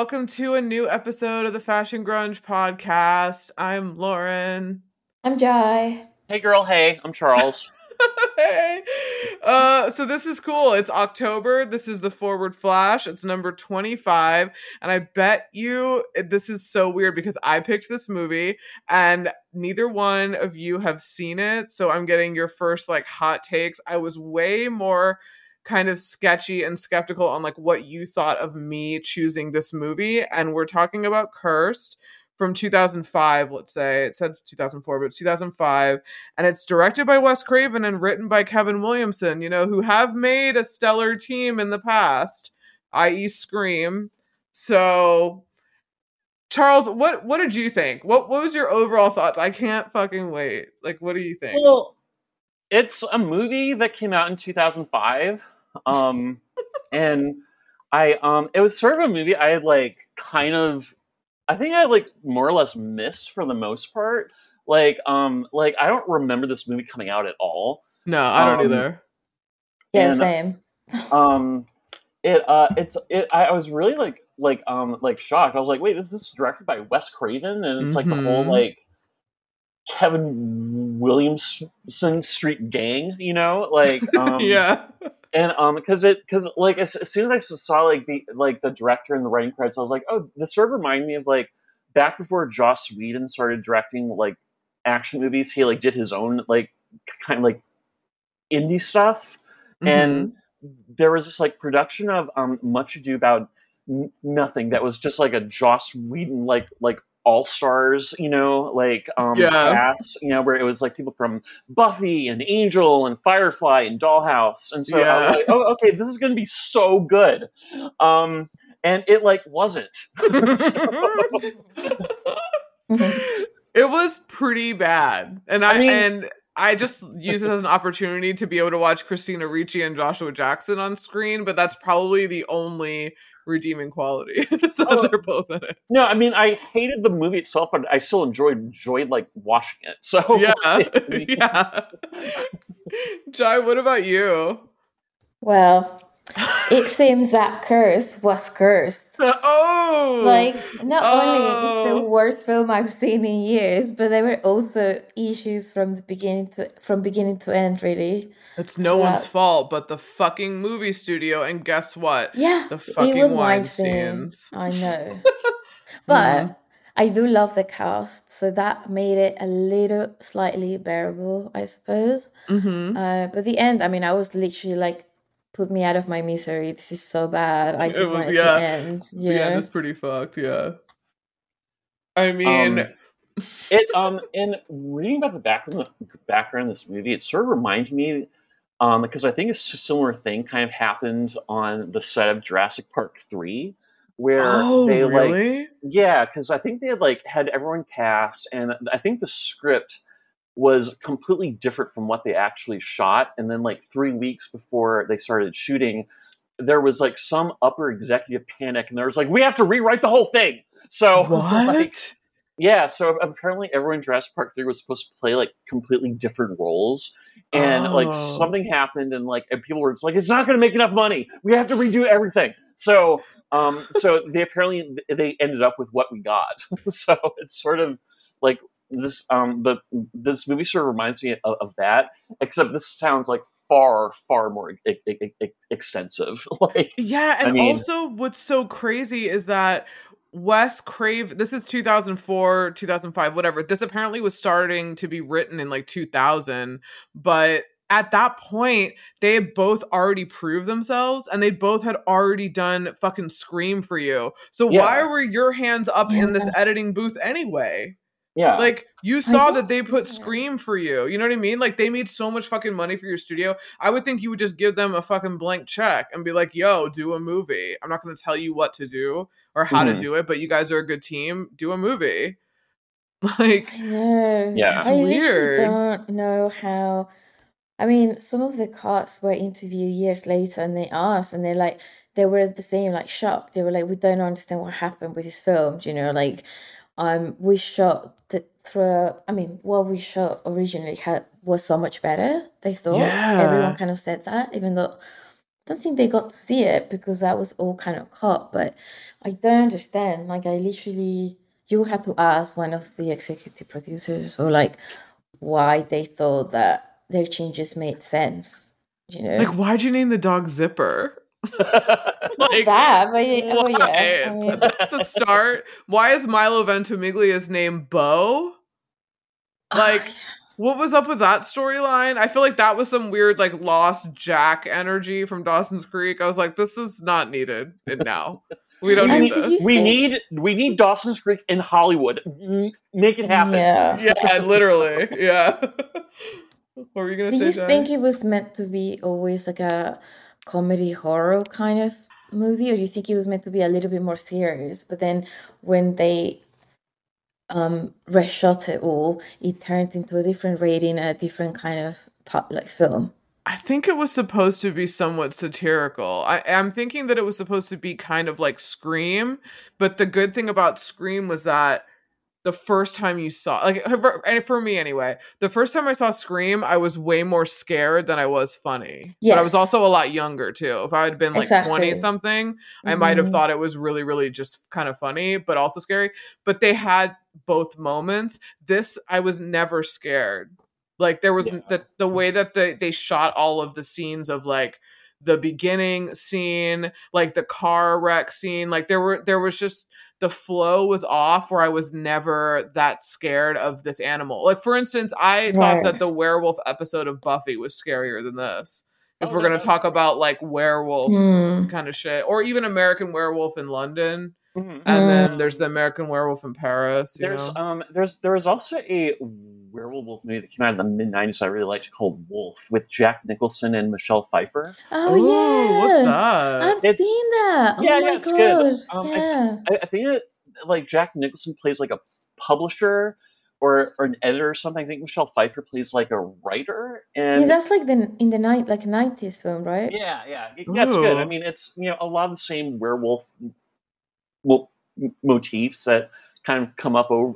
everyone. Welcome to a new episode of the Fashion Grunge podcast. I'm Lauren. I'm Jai. Hey, girl. Hey, I'm Charles. hey. Uh, so this is cool. It's October. This is the Forward Flash. It's number 25. And I bet you this is so weird because I picked this movie and neither one of you have seen it. So I'm getting your first like hot takes. I was way more kind of sketchy and skeptical on like what you thought of me choosing this movie and we're talking about cursed from 2005 let's say. It said 2004 but 2005 and it's directed by wes craven and written by kevin williamson you know who have made a stellar team in the past i.e scream. So charles what what did you think? What what was your overall thoughts? I can't fucking wait. Like what do you think? Well it's a movie that came out in 2005 um and i um it was sort of a movie i had like kind of i think i like more or less missed for the most part. Like um like i don't remember this movie coming out at all. No i don't um, either. Yeah and, same. um it uh it's it i, I was really like like um like shocked. I was like wait this, this is directed by wes craven? And it's mm-hmm. like the whole Mm-hmm. like Kevin Williamson Street gang, you know, like um, yeah, and um, because it because like as, as, soon as I saw like the like the director and the writing credits, I was like, oh, this sort of reminded me of like back before Joss Whedon started directing like action movies. He like did his own like kind of like indie stuff, mm-hmm. and there was this like production of um Much Ado About Nothing that was just like a Joss Whedon like like all stars, you know, like um Yeah. cast, you know, where it was like people from Buffy and Angel and Firefly and Dollhouse. And so I was like, oh, okay, this is gonna be so good. Um and it like wasn't. It was pretty bad and i, I mean- and i just use it as an opportunity to be able to watch christina ricci and joshua jackson on screen but that's probably the only redeeming quality so Oh. they're both in it no, I mean I hated the movie itself, but I still enjoyed enjoyed like watching it. So yeah yeah jai what about you Well, it seems that curse was cursed. oh Like, not only it's the Oh. worst film I've seen in years, but there were also issues from the beginning to from beginning to end. Really, it's no one's that- fault but the fucking movie studio and guess what yeah, the it fucking was Weinstein. weinsteins I know, but Mhm. I do love the cast, so that made it a little slightly bearable, I suppose. mm-hmm. Uh, but the end, I mean, I was literally like, put me out of my misery. This is so bad. I It just was- want it yeah. to end. You the know? end is pretty fucked yeah i mean Um, it um in reading about the background background of this movie, it sort of reminds me um because I think a similar thing kind of happened on the set of Jurassic Park three, where oh they like yeah, because I think they had like had everyone cast, and I think the script was completely different from what they actually shot. And then like three weeks before they started shooting, there was like some upper executive panic, and there was like, we have to rewrite the whole thing. So what like, yeah, so apparently everyone in Jurassic Park 3 was supposed to play like completely different roles. And like Oh. something happened and like and people were just like, it's not gonna make enough money. We have to redo everything. So um so they apparently they ended up with what we got. so it's sort of like this um the this movie sort of reminds me of, of that, except this sounds like far, far more e- e- e- extensive. like Yeah, I and mean- also what's so crazy is that Wes Craven this is 2004, 2005, whatever. This apparently was starting to be written in like 2000, but at that point they had both already proved themselves and they both had already done fucking scream for you. So Yeah. why were your hands up in this editing booth anyway? Yeah. Like you saw that they put Scream for you. You know what I mean? Like they made so much fucking money for your studio. I would think you would just give them a fucking blank check and be like, "Yo, do a movie. I'm not going to tell you what to do or how to Mhm. do it, but you guys are a good team. Do a movie." Like Yeah. It's I weird. literally don't know how. I mean, some of the cast were interviewed years later, and they asked, and they're like, they were the same, like shocked. They were like, "We don't understand what happened with his films." You know, like, um, we shot the through. I mean, what we shot originally had was so much better. They thought Yeah. everyone kind of said that, even though I don't think they got to see it because that was all kind of cut. But I don't understand. Like I literally, you had to ask one of the executive producers or like why they thought that their changes made sense. You know, Like, why'd you name the dog Zipper? Like that. But yeah, oh yeah, I mean, That's a start. Why is Milo Ventimiglia's name Bo? Like, what was up with that storyline? I feel like that was some weird, like, lost Jack energy from Dawson's Creek. I was like, this is not needed and now. We don't And need did this. we see- need we need Dawson's Creek in Hollywood. M- Make it happen. yeah. Yeah, literally. Yeah. what were you gonna Do say, you Jai? think it was meant to be always like a comedy horror kind of movie, or do you think it was meant to be a little bit more serious? But then when they um reshot it all, it turned into a different rating and a different kind of like film. I think it was supposed to be somewhat satirical. I, I'm thinking that it was supposed to be kind of like Scream, but the good thing about Scream was that the first time you saw, like, for- and for me anyway, the first time I saw Scream, I was way more scared than I was funny. But I was also a lot younger too. If I had been like Exactly. 20 something, I might have Mhm. thought it was really, really just kind of funny, but also scary. But they had both moments. This, I was never scared. Like there was Yeah. the the way that they they shot all of the scenes of like the beginning scene, like the car wreck scene. Like there were there was just the flow was off where I was never that scared of this animal. Like for instance, I thought that the werewolf episode of Buffy was scarier than this. If Oh, we're no, gonna talk about like werewolf Hmm. kind of shit, or even American Werewolf in London, Mhm. and then Mm. there's the American Werewolf in Paris. You There's know? um there's there was also a werewolf movie that came out in the mid '90s I really liked called Wolf with Jack Nicholson and Michelle Pfeiffer. Oh Ooh, yeah, what's that? I've It's- seen that. Oh Yeah, yeah, it's god, good. Um, I- yeah. I, I think that like Jack Nicholson plays like a publisher or, or an editor or something. I think Michelle Pfeiffer plays like a writer. And yeah, that's like the in the night like nineties film, right? yeah, yeah, yeah, it's good. I mean, it's you know a lot of the same werewolf mo- motifs that kind of come up over,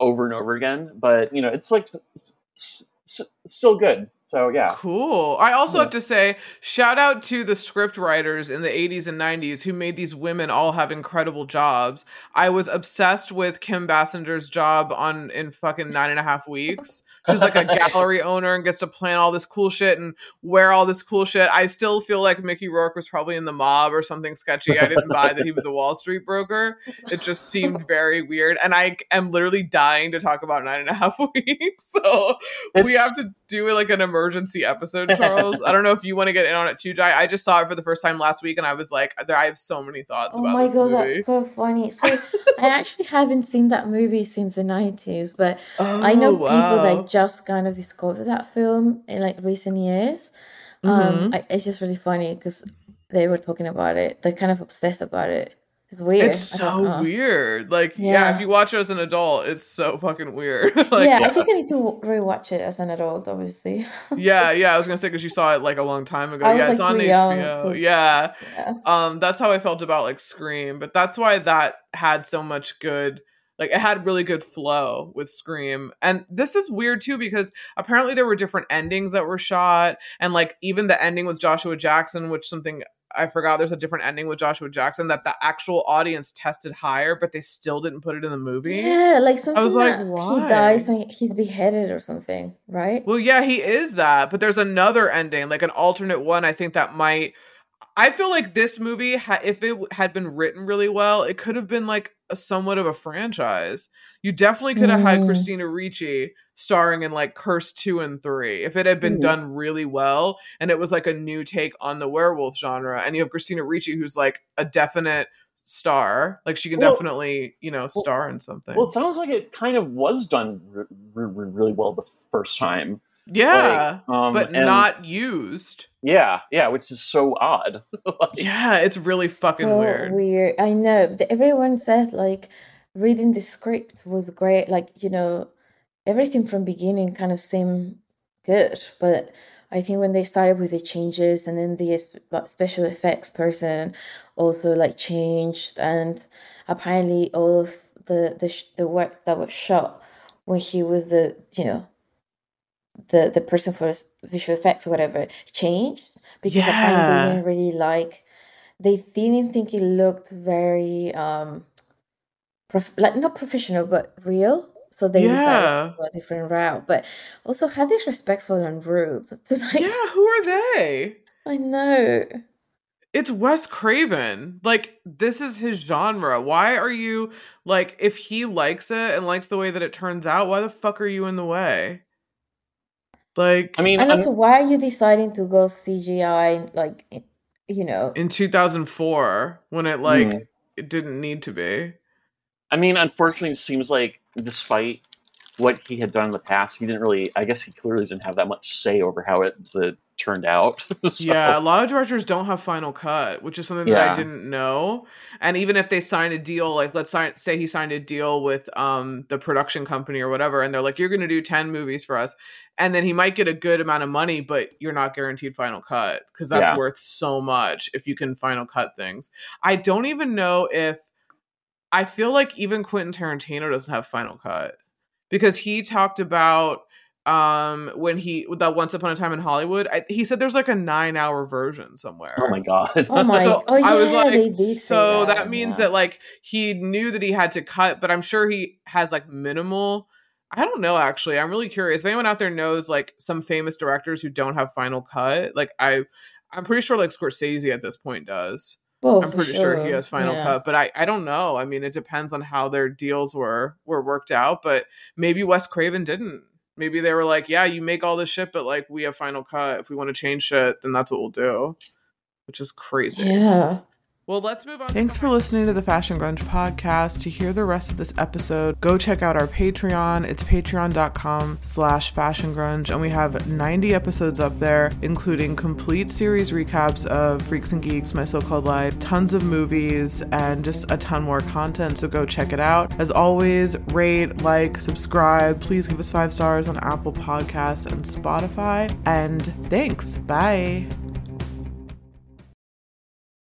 over and over again, but you know, it's like s- s- s- still good. So yeah, Cool. I also Yeah. have to say, shout out to the script writers in the 80s and 90s who made these women all have incredible jobs. I was obsessed with Kim Basinger's job on in fucking nine and a half weeks. She's like a gallery owner and gets to plan all this cool shit and wear all this cool shit. I still feel like Mickey Rourke was probably in the mob or something sketchy. I didn't buy that he was a Wall Street broker. It just seemed very weird. And I am literally dying to talk about nine and a half weeks. So we have to do like an emergency episode, Charles. I don't know if you want to get in on it too, Jai. I just saw it for the first time last week, and I was like, I have so many thoughts. Oh about my god, movie. that's so funny. So I actually haven't seen that movie since the nineties, but I know Oh, people that just kind of discovered that film in like recent years. Mhm. Um, I, it's just really funny because they were talking about it. They're kind of obsessed about it. It's weird. It's so weird. Like, yeah. Yeah. if you watch it as an adult, it's so fucking weird. like, yeah, yeah. I think I need to rewatch it as an adult, obviously. yeah, yeah. I was gonna say because you saw it like a long time ago. I was, yeah, it's like, on HBO. to- Yeah, yeah. um, that's how I felt about like Scream, but that's why that had so much good. Like it had really good flow with Scream. And this is weird too because apparently there were different endings that were shot and like even the ending with Joshua Jackson, which something I forgot there's a different ending with Joshua Jackson that the actual audience tested higher, but they still didn't put it in the movie. Yeah, like something was like, why? he dies and he's beheaded or something, right? Well, yeah, he is that, but there's another ending, like an alternate one. I think that might. I feel like this movie, if it had been written really well, it could have been like a somewhat of a franchise. You definitely could have had Mm. Christina Ricci starring in like Curse two and three if it had been Mm. done really well, and it was like a new take on the werewolf genre. And you have Christina Ricci, who's like a definite star, like she can Well- definitely you know star in something. well, it sounds like it kind of was done re- re- really well the first time. Yeah, Like, um, but and- not used. Yeah, yeah, which is so odd. Like, Yeah, it's really fucking so weird. I know. Everyone said like reading the script was great. Like you know, everything from beginning kind of seemed good, but I think when they started with the changes and then the special effects person also like changed, and apparently all of the the sh- the work that was shot when he was the you know the the person for visual effects or whatever changed because apparently they didn't really like they didn't think it looked very um prof- like not professional but real so they decided Yeah. to go a different route but also how disrespectful and rude to like Yeah, who are they? i know It's Wes Craven. Like, this is his genre. Why are you, like, if he likes it and likes the way that it turns out, why the fuck are you in the way? Like, I mean, and I'm- also why are you deciding to go cgi like you know in 2004, when it, like, Hmm. it didn't need to be. I mean, unfortunately, it seems like despite what he had done in the past, he didn't really. I guess he clearly didn't have that much say over how it the, turned out. So- Yeah, a lot of directors don't have final cut, which is something that I didn't know. And even if they signed a deal, like let's sign, say he signed a deal with um the production company or whatever, and they're like, "You're going to do ten movies for us," and then he might get a good amount of money, but you're not guaranteed final cut because that's Yeah. worth so much if you can final cut things. I don't even know if I feel like even Quentin Tarantino doesn't have final cut because he talked about um when he that once upon a time in hollywood I, he said there's like a nine hour version somewhere. Oh my god. Oh my- so oh i was yeah, like they did say so that, that, means yeah. that like he knew that he had to cut but i'm sure he has like minimal i don't know actually. I'm really curious. If anyone out there knows like some famous directors who don't have final cut like i i'm pretty sure like scorsese at this point does well, I'm pretty sure. he has final yeah. cut, but I I don't know. I mean, it depends on how their deals were were worked out. But maybe Wes Craven didn't. Maybe they were like, "Yeah, you make all this shit, but like we have final cut. If we want to change shit, then that's what we'll do." Which is crazy. yeah Well, let's move on. Thanks for listening to the Fashion Grunge podcast. To hear the rest of this episode, go check out our Patreon. It's patreon.com slash fashion grunge. And we have 90 episodes up there, including complete series recaps of Freaks and Geeks, My So-Called Life, tons of movies, and just a ton more content. So go check it out. As always, rate, like, subscribe. Please give us five stars on Apple Podcasts and Spotify. And thanks. Bye.